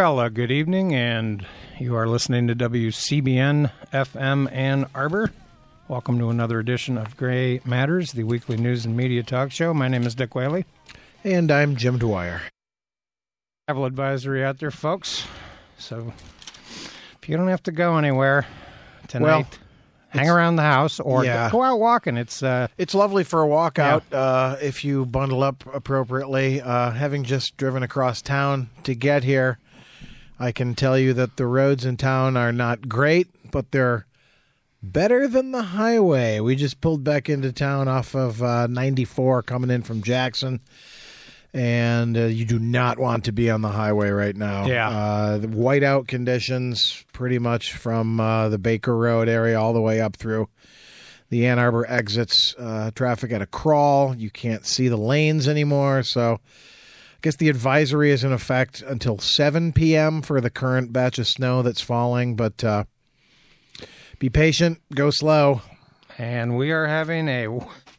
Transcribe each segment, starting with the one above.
Well, uh, good evening, and you are listening to WCBN FM Ann Arbor. Welcome to another edition of Gray Matters, the weekly news and media talk show. My name is Dick Whaley. And I'm Jim Dwyer. Travel advisory out there, folks. So if you don't have to go anywhere tonight, Well, hang around the house or Yeah. go out walking. It's uh, It's lovely for a walk Yeah. out uh, if you bundle up appropriately. Uh, having just driven across town to get here, I can tell you that the roads in town are not great, but they're better than the highway. We just pulled back into town off of uh, 94 coming in from Jackson. And uh, you do not want to be on the highway right now. Yeah. Uh, the whiteout conditions pretty much from uh, the Baker Road area all the way up through the Ann Arbor exits. Uh, traffic at a crawl. You can't see the lanes anymore. So guess the advisory is in effect until 7 p.m. for the current batch of snow that's falling. But uh, be patient, go slow. and we are having a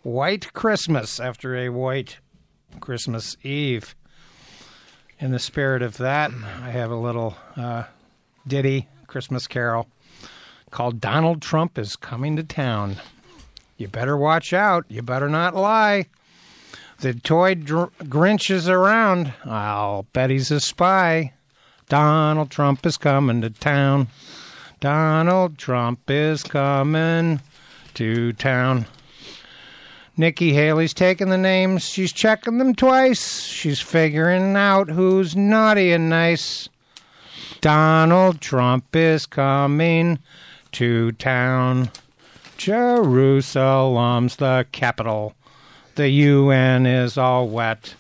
white Christmas after a white Christmas Eve. In the spirit of that, I have a little uh, ditty Christmas carol called Donald Trump is Coming to Town. You better watch out. You better not lie. The toy dr- Grinch is around. I'll bet he's a spy. Donald Trump is coming to town. Donald Trump is coming to town. Nikki Haley's taking the names. She's checking them twice. She's figuring out who's naughty and nice. Donald Trump is coming to town. Jerusalem's the capital. The UN is all wet.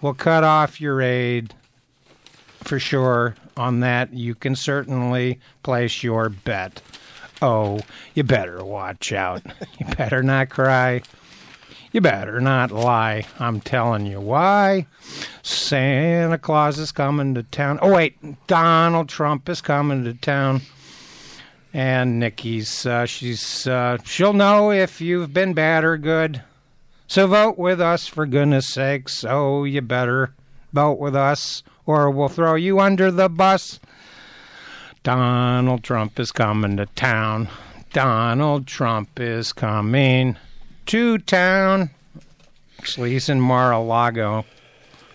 We'll cut off your aid for sure. On that, you can certainly place your bet. Oh, you better watch out. You better not cry. You better not lie. I'm telling you why. Santa Claus is coming to town. Oh, wait. Donald Trump is coming to town. And Nikki's, uh, she's, uh, she'll know if you've been bad or good. So vote with us for goodness sakes. Oh, you better vote with us or we'll throw you under the bus. Donald Trump is coming to town. Donald Trump is coming to town. Actually, he's in Mar-a-Lago.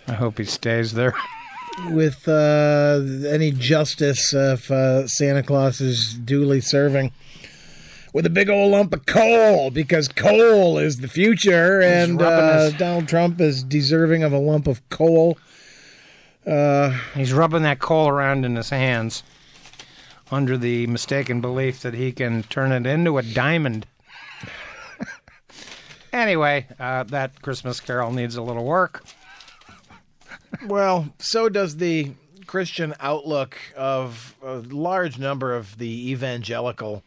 I hope he stays there. With uh, any justice, if uh, Santa Claus is duly serving. With a big old lump of coal, because coal is the future, and uh, his- Donald Trump is deserving of a lump of coal. He's rubbing that coal around in his hands under the mistaken belief that he can turn it into a diamond. anyway, uh, that Christmas carol needs a little work. Well, so does the Christian outlook of a large number of the evangelical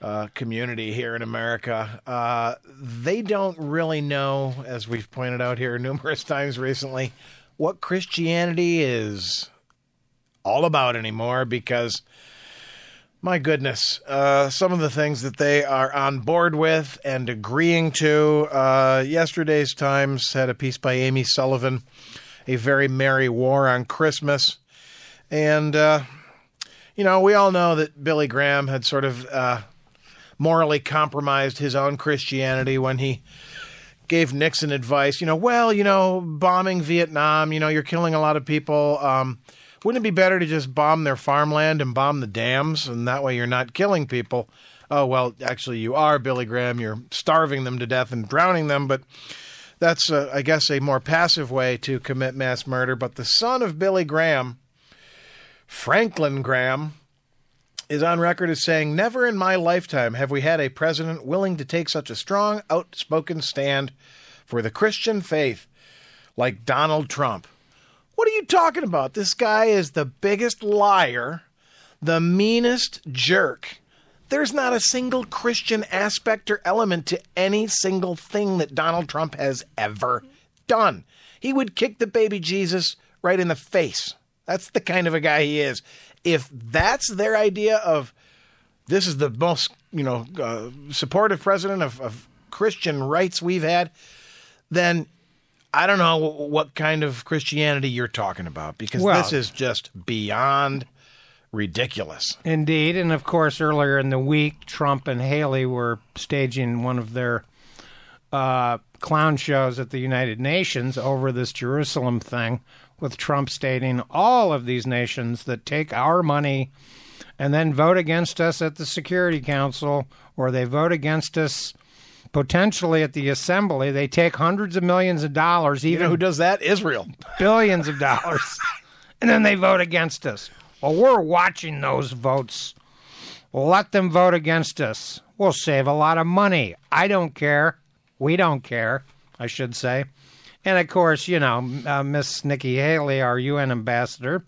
uh, community here in America. Uh, they don't really know, as we've pointed out here numerous times recently, what Christianity is all about anymore because. My goodness, uh, some of the things that they are on board with and agreeing to. Uh, yesterday's Times had a piece by Amy Sullivan a very merry war on Christmas. And, uh, you know, we all know that Billy Graham had sort of uh, morally compromised his own Christianity when he gave Nixon advice, you know, well, you know, bombing Vietnam, you know, you're killing a lot of people. Um, wouldn't it be better to just bomb their farmland and bomb the dams? And that way you're not killing people. oh, well, actually, you are Billy Graham. You're starving them to death and drowning them, but that's, uh, I guess, a more passive way to commit mass murder. But the son of Billy Graham, Franklin Graham, is on record as saying, Never in my lifetime have we had a president willing to take such a strong, outspoken stand for the Christian faith like Donald Trump. What are you talking about? This guy is the biggest liar, the meanest jerk. There's not a single Christian aspect or element to any single thing that Donald Trump has ever done. He would kick the baby Jesus right in the face. That's the kind of a guy he is. If that's their idea of this is the most, you know, uh, supportive president of, of Christian rights we've had, then I don't know what kind of Christianity you're talking about because Well- this is just beyond ridiculous. Indeed, and of course, earlier in the week, Trump and Haley were staging one of their uh, clown shows at the United Nations over this Jerusalem thing, with Trump stating all of these nations that take our money and then vote against us at the Security Council, or they vote against us potentially at the Assembly. They take hundreds of millions of dollars, You even know who does that? Israel. billions of dollars, and then they vote against us. Well, we're watching those votes. We'll let them vote against us. We'll save a lot of money. I don't care. We don't care, I should say. And of course, you know, uh, Miss Nikki Haley, our UN ambassador,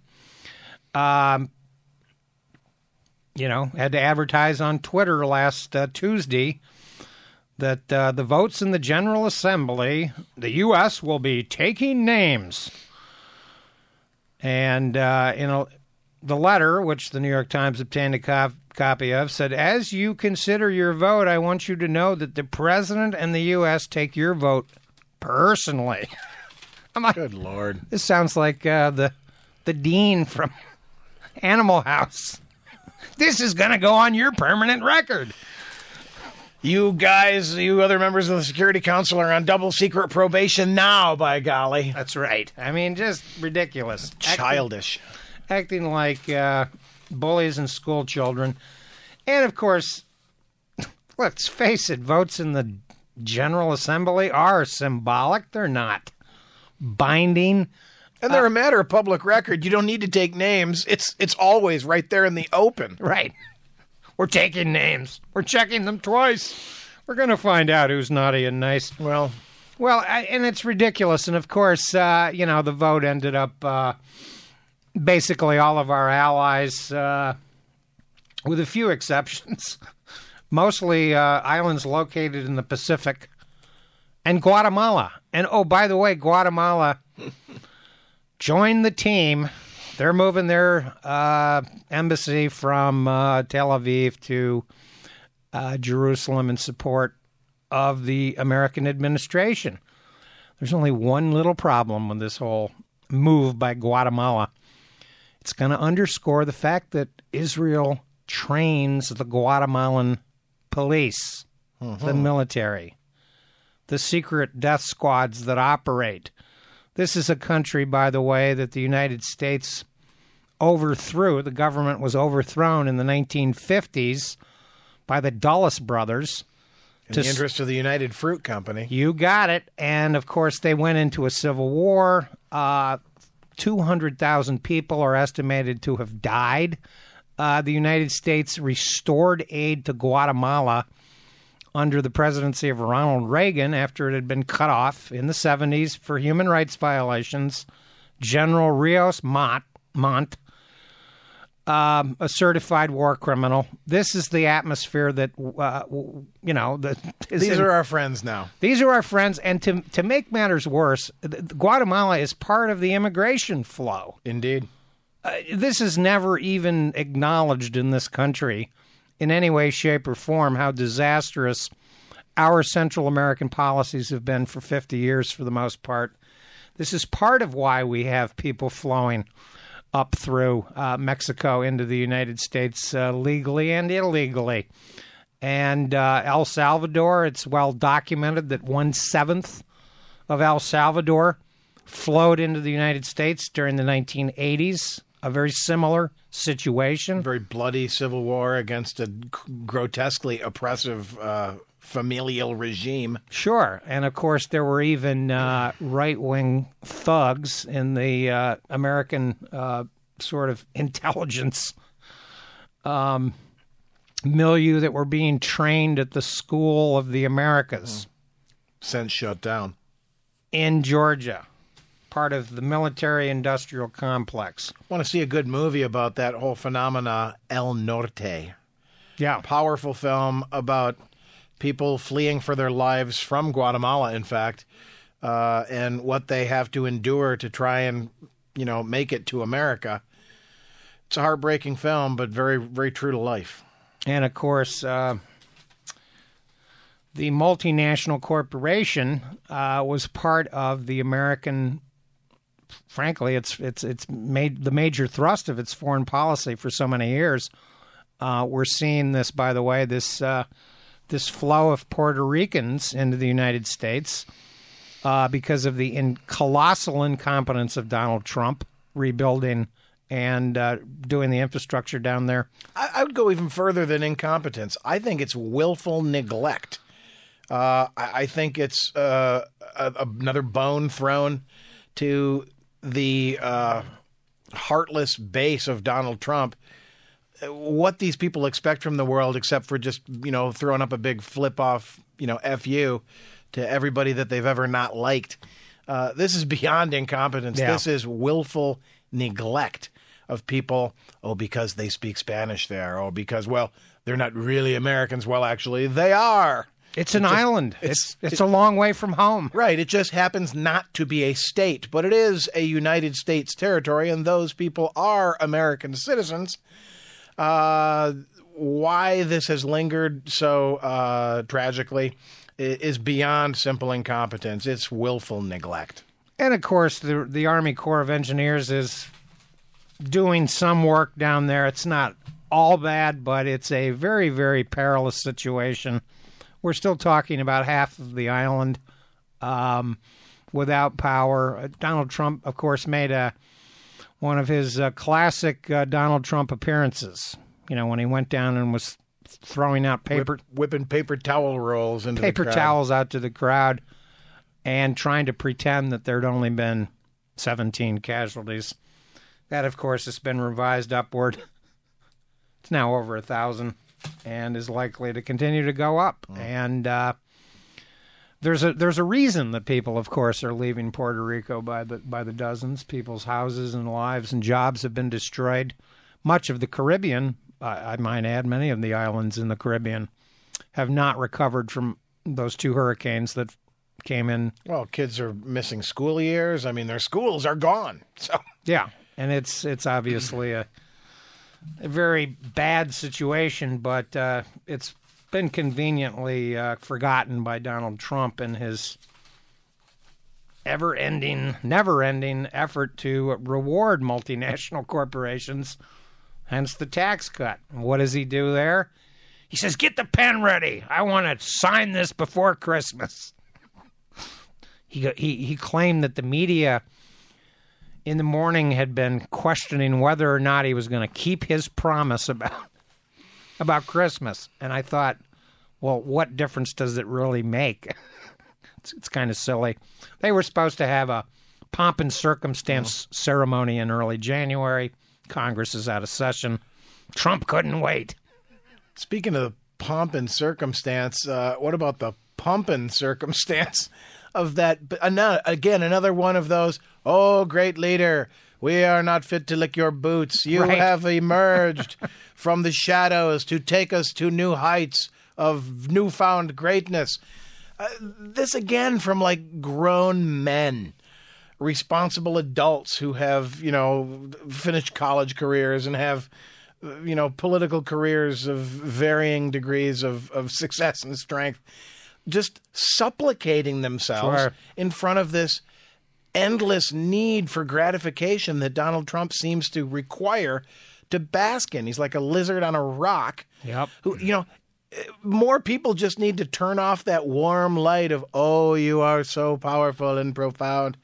um, you know, had to advertise on Twitter last uh, Tuesday that uh, the votes in the General Assembly, the U.S. will be taking names. And uh, in a, the letter, which the New York Times obtained a cop- copy of, said, As you consider your vote, I want you to know that the President and the U.S. take your vote personally. I'm like, Good Lord. this sounds like uh, the, the dean from Animal House. This is going to go on your permanent record. You guys, you other members of the Security Council are on double secret probation now, by golly. That's right. I mean, just ridiculous. Acting- Childish. acting like uh, bullies and school children. And of course, let's face it, votes in the General Assembly are symbolic. They're not binding. And they're a matter of public record. You don't need to take names. It's it's always right there in the open. Right. We're taking names. We're checking them twice. We're going to find out who's naughty and nice. Well, Well, I, and it's ridiculous. And of course, uh, you know, the vote ended up uh, basically all of our allies, uh, with a few exceptions, mostly uh, islands located in the Pacific, and Guatemala. And oh, by the way, Guatemala joined the team. They're moving their uh, embassy from uh, Tel Aviv to uh, Jerusalem in support of the American administration. There's only one little problem with this whole move by Guatemala. It's going to underscore the fact that Israel trains the Guatemalan police, the military, the secret death squads that operate. This is a country, by the way, that the United States overthrew. The government was overthrown in the 1950s by the Dulles brothers. in To the interest of the United Fruit Company. You got it. And of course, they went into a civil war. Uh, 200,000 people are estimated to have died. Uh, the United States restored aid to Guatemala under the presidency of Ronald Reagan after it had been cut off in the 70s for human rights violations. General Rios Montt, Montt um, a certified war criminal. This is the atmosphere that, uh, you know, that These in- are our friends now. these are our friends, and to to make matters worse, Guatemala is part of the immigration flow. Indeed. Uh, this is never even acknowledged in this country, in any way, shape, or form, how disastrous our Central American policies have been for fifty years, for the most part. This is part of why we have people flowing up through uh, Mexico into the United States uh, legally and illegally. And uh, El Salvador, it's well documented that one seventh of El Salvador flowed into the United States during the 1980s a very similar situation. Very bloody civil war against a grotesquely oppressive uh, familial regime. Sure, and of course there were even uh, right-wing thugs in the uh, American uh, sort of intelligence um, milieu that were being trained at the School of the Americas Since shut down. in Georgia, part of the military-industrial complex. Want to see a good movie about that whole phenomena, El Norte. Yeah, Powerful film about people fleeing for their lives from Guatemala, in fact, uh, and what they have to endure to try and, you know, make it to America. It's a heartbreaking film, but very, very true to life. and of course. Uh, the multinational corporation uh, was part of the American. Frankly, it's it's it's made the major thrust of its foreign policy for so many years. Uh, we're seeing this, by the way, this uh, this flow of Puerto Ricans into the United States uh, because of the in- colossal incompetence of Donald Trump rebuilding and uh, doing the infrastructure down there. I, I would go even further than incompetence. I think it's willful neglect. Uh, I, I think it's uh, another bone thrown to the uh, heartless base of Donald Trump. What these people expect from the world, except for just you know throwing up a big flip off, you know, fu to everybody that they've ever not liked. Uh, this is beyond incompetence. Yeah. This is willful neglect of people. Oh, because they speak Spanish there. Oh, because well, they're not really Americans. Well, actually, they are. It's an island. It's it's- it's, a long way from home. Right. It just happens not to be a state, but it is a United States territory, and those people are American citizens. Uh, why this has lingered so uh, tragically is beyond simple incompetence. It's willful neglect. And of course, the the Army Corps of Engineers is doing some work down there. It's not all bad, but it's a very very perilous situation. We're still talking about half of the island um, without power. Uh, Donald Trump, of course, made a one of his uh, classic uh, Donald Trump appearances. You know, when he went down and was throwing out paper Whip, whipping paper towel rolls into paper the crowd. towels out to the crowd and trying to pretend that there'd only been 17 casualties. That, of course, has been revised upward. It's now over a thousand and is likely to continue to go up. And uh, there's a there's a reason that people, of course, are leaving Puerto Rico by the by the dozens. People's houses and lives and jobs have been destroyed. Much of the Caribbean, I, I might add, many of the islands in the Caribbean have not recovered from those two hurricanes that came in. Well, kids are missing school years. I mean, their schools are gone. So Yeah, and it's it's obviously a a very bad situation, but uh, it's been conveniently uh, forgotten by Donald Trump and his ever-ending, never-ending effort to reward multinational corporations. Hence the tax cut. What does he do there? He says, "Get the pen ready. I want to sign this before Christmas." He he he claimed that the media in the morning had been questioning whether or not he was going to keep his promise about about Christmas, and I thought, well, what difference does it really make? it's it's kind of silly. They were supposed to have a pomp and circumstance ceremony in early January. Congress is out of session. Trump couldn't wait. Speaking of the pomp and circumstance, uh, what about the pump and circumstance of that? but Another, again, another one of those. Oh, great leader, we are not fit to lick your boots. You Right. have emerged from the shadows to take us to new heights of newfound greatness. Uh, this again from like grown men responsible adults who have you know finished college careers and have you know political careers of varying degrees of, of success and strength just supplicating themselves Sure. in front of this endless need for gratification that Donald Trump seems to require to bask in. He's like a lizard on a rock. Yep. Who, you know, more people just need to turn off that warm light of, oh, you are so powerful and profound.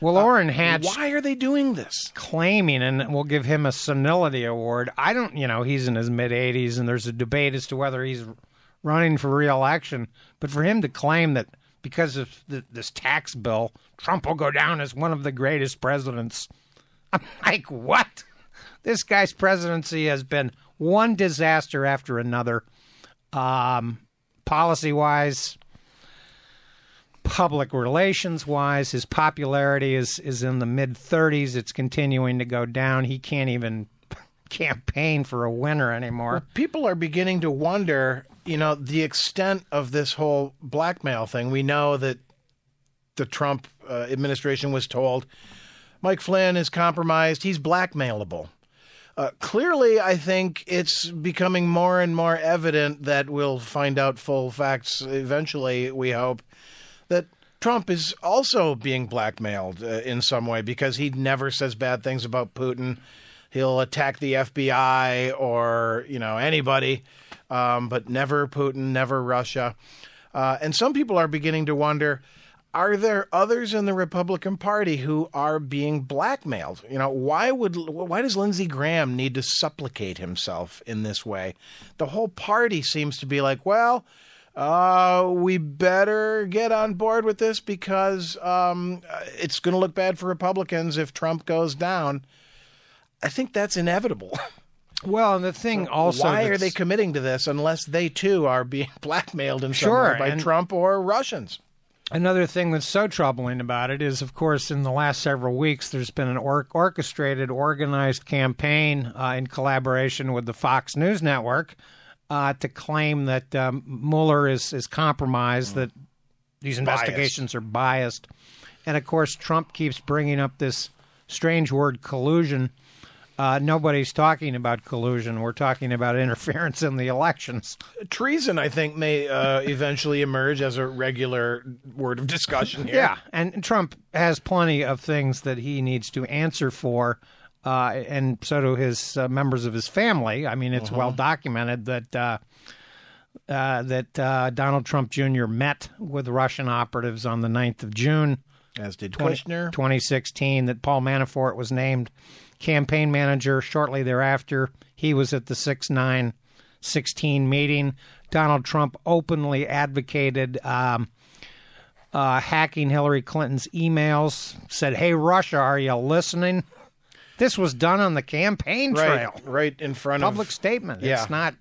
Well, uh, Orrin Hatch Why are they doing this? claiming, and we'll give him a senility award. I don't, you know, he's in his mid 80s, and there's a debate as to whether he's running for reelection. But for him to claim that because of th this tax bill, Trump will go down as one of the greatest presidents, I'm like, what? This guy's presidency has been one disaster after another, um, policy wise public relations wise, his popularity is is in the mid 30s. It's continuing to go down. He can't even campaign for a winner anymore. People are beginning to wonder, you know, the extent of this whole blackmail thing. We know that the Trump uh, administration was told Mike Flynn is compromised. He's blackmailable. Uh, clearly, I think it's becoming more and more evident that we'll find out full facts eventually, we hope, that Trump is also being blackmailed uh, in some way because he never says bad things about Putin. He'll attack the FBI or, you know, anybody, um, but never Putin, never Russia. Uh, and some people are beginning to wonder are there others in the Republican Party who are being blackmailed? You know, why would why does Lindsey Graham need to supplicate himself in this way? The whole party seems to be like, well, uh, we better get on board with this because um, it's going to look bad for Republicans if Trump goes down. I think that's inevitable. Well, and the thing also, Why are they committing to this unless they too are being blackmailed in some way by Trump or Russians? Another thing that's so troubling about it is, of course, in the last several weeks, there's been an or- orchestrated, organized campaign uh, in collaboration with the Fox News Network uh, to claim that um, Mueller is, is compromised, that these investigations are biased. And of course, Trump keeps bringing up this strange word collusion. Uh, nobody's talking about collusion. We're talking about interference in the elections. Treason, I think, may uh, eventually emerge as a regular word of discussion here. Yeah, and Trump has plenty of things that he needs to answer for, uh, and so do his uh, members of his family. I mean, it's well documented that uh, uh, that uh, Donald Trump Jr. met with Russian operatives on the 9th of June. As did 20 Kushner. 2016 that Paul Manafort was named campaign manager shortly thereafter. He was at the 6 9 16 meeting. Donald Trump openly advocated um, uh, hacking Hillary Clinton's emails, said, Hey, Russia, are you listening? This was done on the campaign trail. Right, right in front Public of Public statement. Yeah. It's not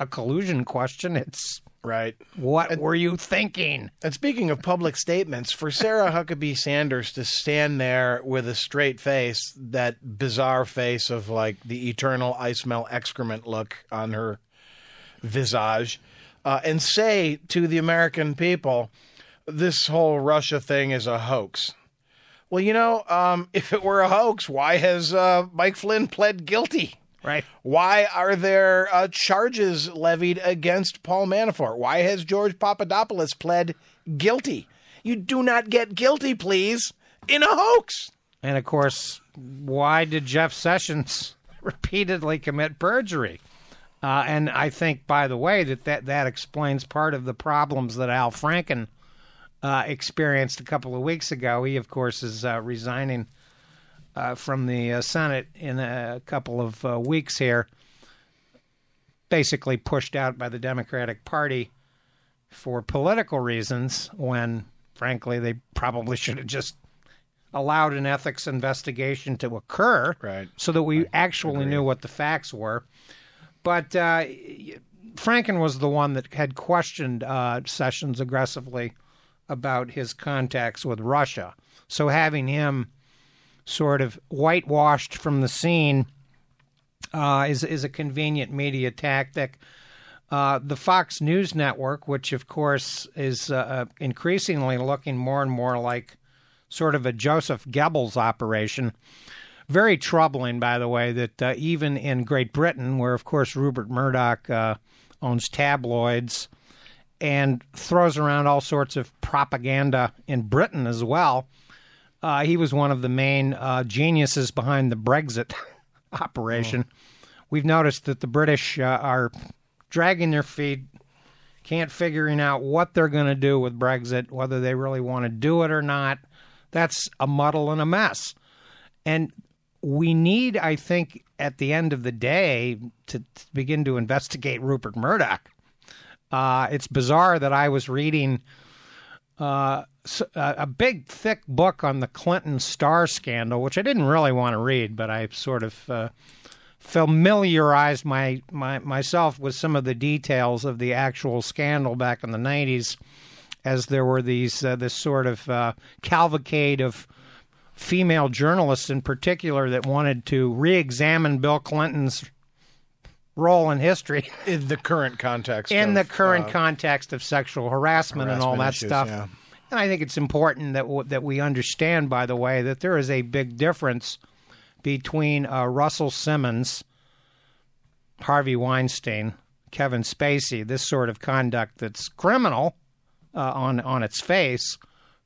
a collusion question. It's right. what were you thinking? And speaking of public statements, for Sarah Huckabee Sanders to stand there with a straight face, that bizarre face of like the eternal I smell excrement look on her visage, uh, and say to the American people, this whole Russia thing is a hoax. Well, you know, um, if it were a hoax, why has uh, Mike Flynn pled guilty? Right. Why are there uh, charges levied against Paul Manafort? Why has George Papadopoulos pled guilty? You do not get guilty, please, in a hoax. And of course, why did Jeff Sessions repeatedly commit perjury? Uh, and I think, by the way, that, that that explains part of the problems that Al Franken uh, experienced a couple of weeks ago. He, of course, is uh, resigning uh, from the uh, Senate in a couple of uh, weeks here, basically pushed out by the Democratic Party for political reasons when, frankly, they probably should have just allowed an ethics investigation to occur Right. so that we actually knew what the facts were. But uh, Franken was the one that had questioned uh, Sessions aggressively about his contacts with Russia. So having him sort of whitewashed from the scene uh, is is a convenient media tactic. Uh, the Fox News network, which of course is uh, increasingly looking more and more like sort of a Joseph Goebbels operation. Very troubling, by the way, that uh, even in Great Britain, where of course Rupert Murdoch uh, owns tabloids and throws around all sorts of propaganda in Britain as well, uh, he was one of the main uh, geniuses behind the Brexit operation. We've noticed that the British uh, are dragging their feet, can't figuring out what they're going to do with Brexit, whether they really want to do it or not. That's a muddle and a mess. And we need, I think, at the end of the day, to, to begin to investigate Rupert Murdoch. Uh, it's bizarre that I was reading uh, a big, thick book on the Clinton Starr scandal, which I didn't really want to read, but I sort of uh, familiarized my, my myself with some of the details of the actual scandal back in the '90s, as there were these uh, this sort of uh, cavalcade of female journalists in particular that wanted to re-examine Bill Clinton's role in history In the current context. in of, the current uh, context of sexual harassment, and all that issues, stuff. yeah. And I think it's important that w- that we understand, by the way, that there is a big difference between uh, Russell Simmons, Harvey Weinstein, Kevin Spacey, this sort of conduct that's criminal uh, on on its face,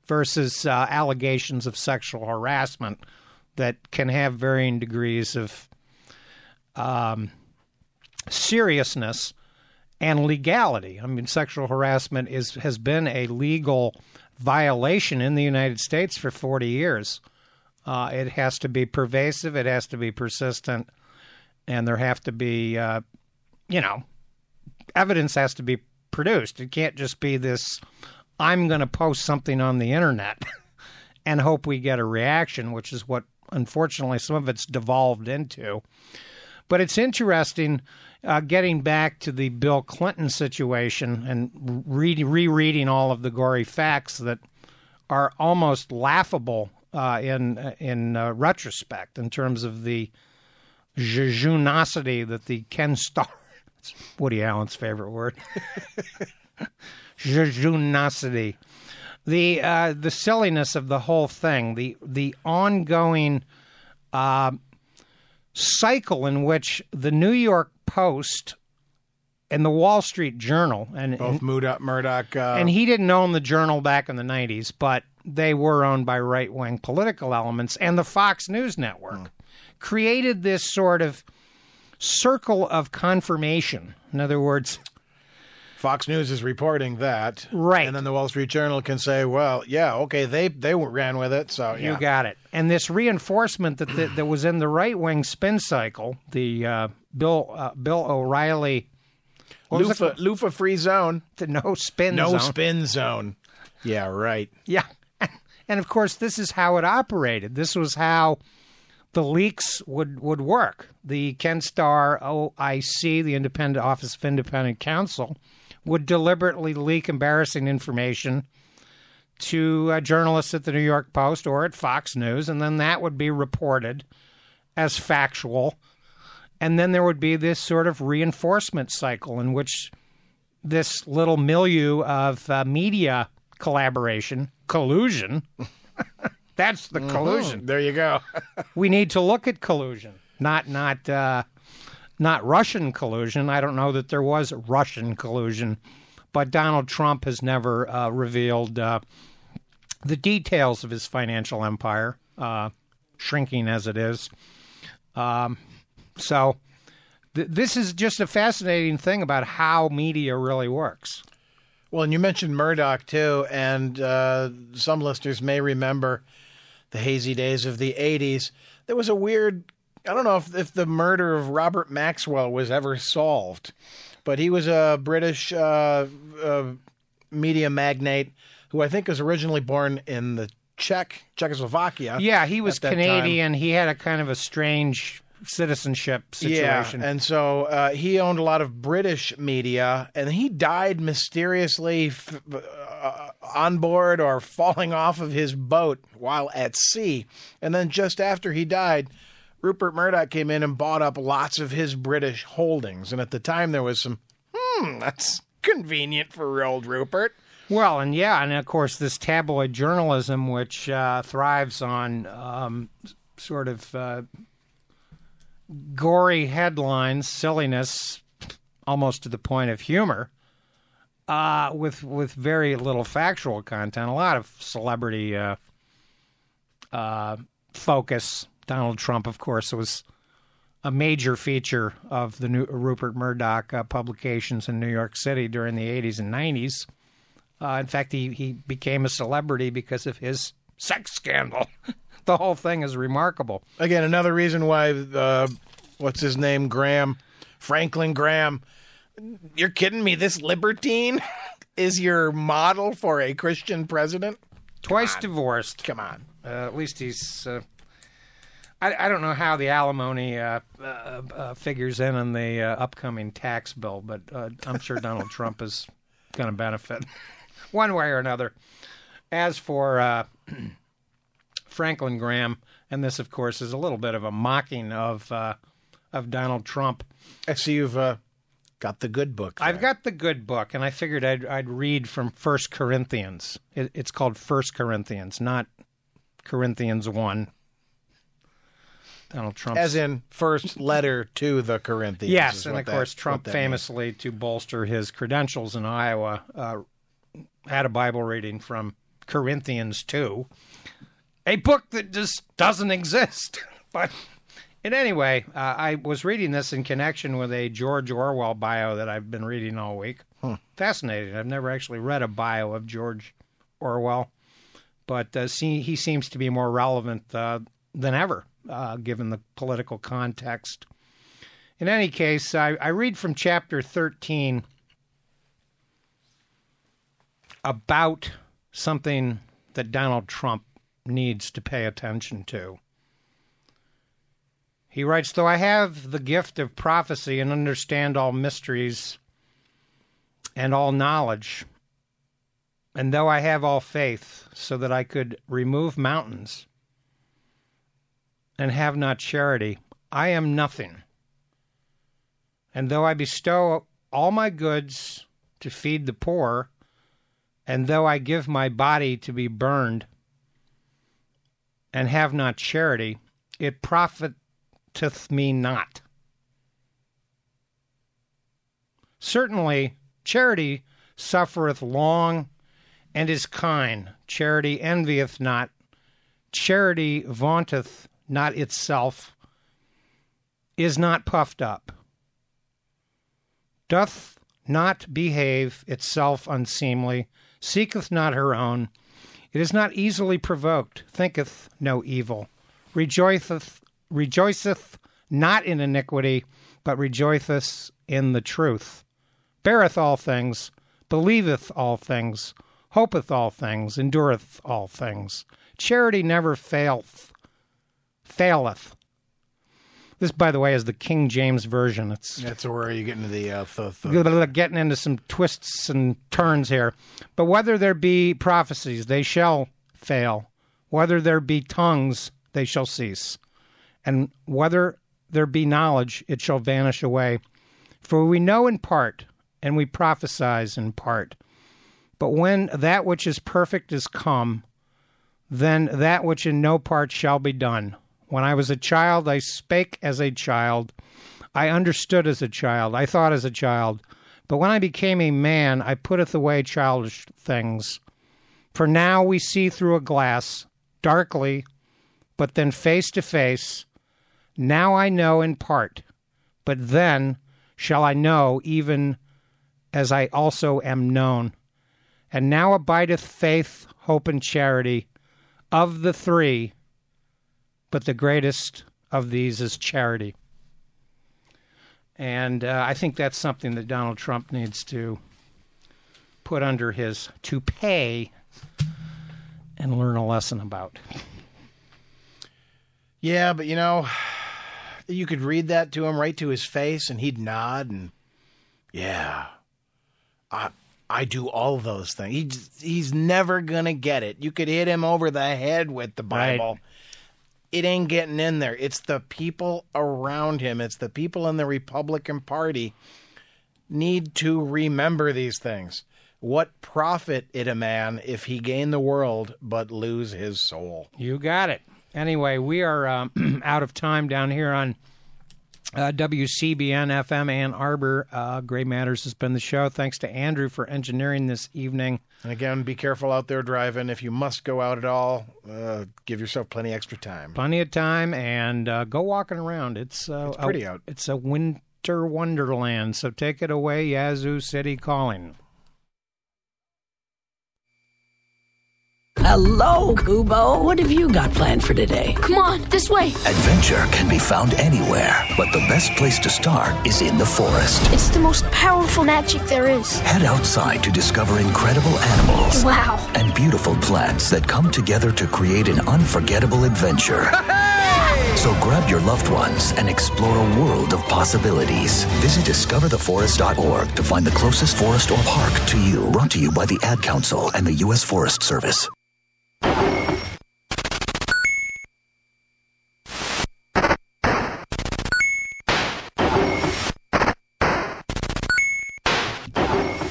versus uh, allegations of sexual harassment that can have varying degrees of um, seriousness and legality. I mean, sexual harassment is has been a legal violation in the United States for 40 years. Uh, it has to be pervasive. It has to be persistent, and there have to be, uh, you know, evidence has to be produced. It can't just be this. I'm going to post something on the internet and hope we get a reaction, which is what unfortunately some of it's devolved into. But it's interesting uh, getting back to the Bill Clinton situation and re- rereading all of the gory facts that are almost laughable uh, in in uh, retrospect in terms of the jejunacity that the Ken Starr, it's Woody Allen's favorite word, jejunacity, the uh, the silliness of the whole thing, the the ongoing uh, cycle in which the New York Post and the Wall Street Journal and Both Murdoch, Murdoch uh, and he didn't own the Journal back in the 90s, but they were owned by right wing political elements, and the Fox News Network created this sort of circle of confirmation. In other words, Fox News is reporting that, Right. And then the Wall Street Journal can say, "Well, yeah, okay, they they ran with it, so yeah." You got it. And this reinforcement that that, that was in the right wing spin cycle, the uh, Bill uh, Bill O'Reilly, what was it Loofah, loofah free zone, the no spin zone. no zone. spin zone. Yeah, right. Yeah. And of course, this is how it operated. This was how the leaks would, would work. The Ken Starr OIC, the Independent Office of Independent Counsel, would deliberately leak embarrassing information to uh, journalists at the New York Post or at Fox News, and then that would be reported as factual. And then there would be this sort of reinforcement cycle in which this little milieu of uh, media collaboration, collusion. That's the collusion. There you go. We need to look at collusion, not not uh, not Russian collusion. I don't know that there was Russian collusion, but Donald Trump has never uh, revealed uh, the details of his financial empire, uh, shrinking as it is. Um, so. th- This is just a fascinating thing about how media really works. Well, and you mentioned Murdoch too, and uh, some listeners may remember the hazy days of the '80s. There was a weird. I don't know if, if the murder of Robert Maxwell was ever solved, but he was a British uh, uh, media magnate who I think was originally born in the Czech Czechoslovakia. Yeah, he was. Canadian. He had a kind of a strange citizenship situation. Yeah, and so uh, he owned a lot of British media, and he died mysteriously f- uh, on board or falling off of his boat while at sea. And then just after he died, Rupert Murdoch came in and bought up lots of his British holdings. And at the time, there was some, hmm, that's convenient for old Rupert. Well, and yeah, and of course, this tabloid journalism, which uh, thrives on um, sort of uh, gory headlines, silliness, almost to the point of humor, uh, with with very little factual content. A lot of celebrity uh, uh, focus. Donald Trump, of course, was a major feature of the new Rupert Murdoch uh, publications in New York City during the 80s and 90s. Uh, in fact, he, he became a celebrity because of his sex scandal. the whole thing is remarkable. Again, another reason why uh, what's his name, Graham, Franklin Graham. You're kidding me? This libertine is your model for a Christian president? Twice divorced. Come on. Uh, at least he's. Uh, I, I don't know how the alimony uh, uh, uh, figures in on the uh, upcoming tax bill, but uh, I'm sure Donald Trump is going to benefit one way or another. As for uh, Franklin Graham, and this, of course, is a little bit of a mocking of uh, of Donald Trump. I see you've uh, got the good book. I've got the good book, and I figured I'd, I'd read from First Corinthians. It, it's called First Corinthians, not Corinthians one. Donald Trump, as in first letter to the Corinthians. yes, and of that- course Trump that means. famously, to bolster his credentials in Iowa, uh, had a Bible reading from Corinthians two, a book that just doesn't exist. But in any way, uh, I was reading this in connection with a George Orwell bio that I've been reading all week. Fascinating. I've never actually read a bio of George Orwell, but uh, see, he seems to be more relevant uh, than ever, uh, given the political context. In any case, I, I read from chapter 13 about something that Donald Trump needs to pay attention to. He writes, Though I have the gift of prophecy and understand all mysteries and all knowledge, and though I have all faith, so that I could remove mountains and have not charity, I am nothing. And though I bestow all my goods to feed the poor, and though I give my body to be burned and have not charity, it profiteth me not. Certainly, charity suffereth long and is kind. Charity envieth not. Charity vaunteth not itself, is not puffed up, doth not behave itself unseemly, seeketh not her own. It is not easily provoked, thinketh no evil, rejoiceth, rejoiceth not in iniquity, but rejoiceth in the truth, beareth all things, believeth all things, hopeth all things, endureth all things. Charity never faileth, faileth. This, by the way, is the King James version. It's That's where you get into the uh, th- th- getting into some twists and turns here. But whether there be prophecies, they shall fail. Whether there be tongues, they shall cease. And whether there be knowledge, it shall vanish away. For we know in part, and we prophesize in part. But when that which is perfect is come, then that which in no part shall be done. When I was a child, I spake as a child. I understood as a child. I thought as a child. But when I became a man, I putteth away childish things. For now we see through a glass, darkly, but then face to face. Now I know in part, but then shall I know even as I also am known. And now abideth faith, hope, and charity. Of the three, but the greatest of these is charity. And uh, I think that's something that Donald Trump needs to put under his toupee and learn a lesson about. Yeah, but you know, you could read that to him right to his face, and he'd nod and, yeah, I I do all those things. He he's never gonna get it. You could hit him over the head with the Right. It ain't getting in there. It's the people around him. It's the people in the Republican Party need to remember these things. What profit it a man if he gain the world but lose his soul? You got it. Anyway, we are um, out of time down here on uh, WCBN FM Ann Arbor. Uh, Gray Matters has been the show. Thanks to Andrew for engineering this evening. And again, be careful out there driving. If you must go out at all, uh, give yourself plenty extra time. Plenty of time and uh, go walking around. It's, uh, It's pretty a, out. It's a winter wonderland. So take it away, Yazoo City calling. Hello, Kubo. What have you got planned for today? Come on, this way. Adventure can be found anywhere, but the best place to start is in the forest. It's the most powerful magic there is. Head outside to discover incredible animals Wow. and beautiful plants that come together to create an unforgettable adventure. So grab your loved ones and explore a world of possibilities. Visit discovertheforest.org to find the closest forest or park to you. Brought to you by the Ad Council and the U.S. Forest Service.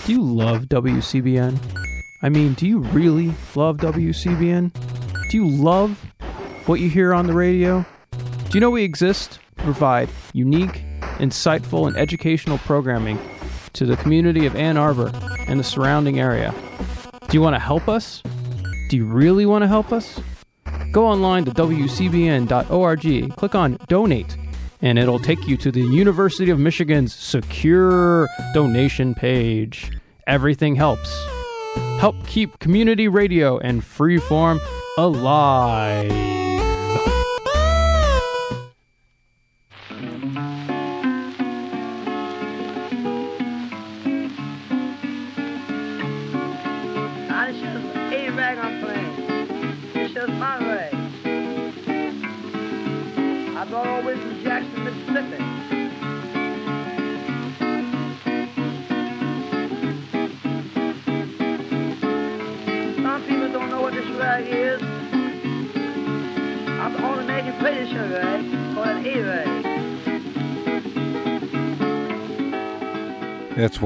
Do you love WCBN? I mean, do you really love WCBN? Do you love what you hear on the radio? Do you know we exist to provide unique, insightful, and educational programming to the community of Ann Arbor and the surrounding area? Do you want to help us? Do you really want to help us? Go online to WCBN.org, click on Donate, and it'll take you to the University of Michigan's secure donation page. Everything helps. Help keep community radio and freeform alive. I'm only making play this rag or an rag. That's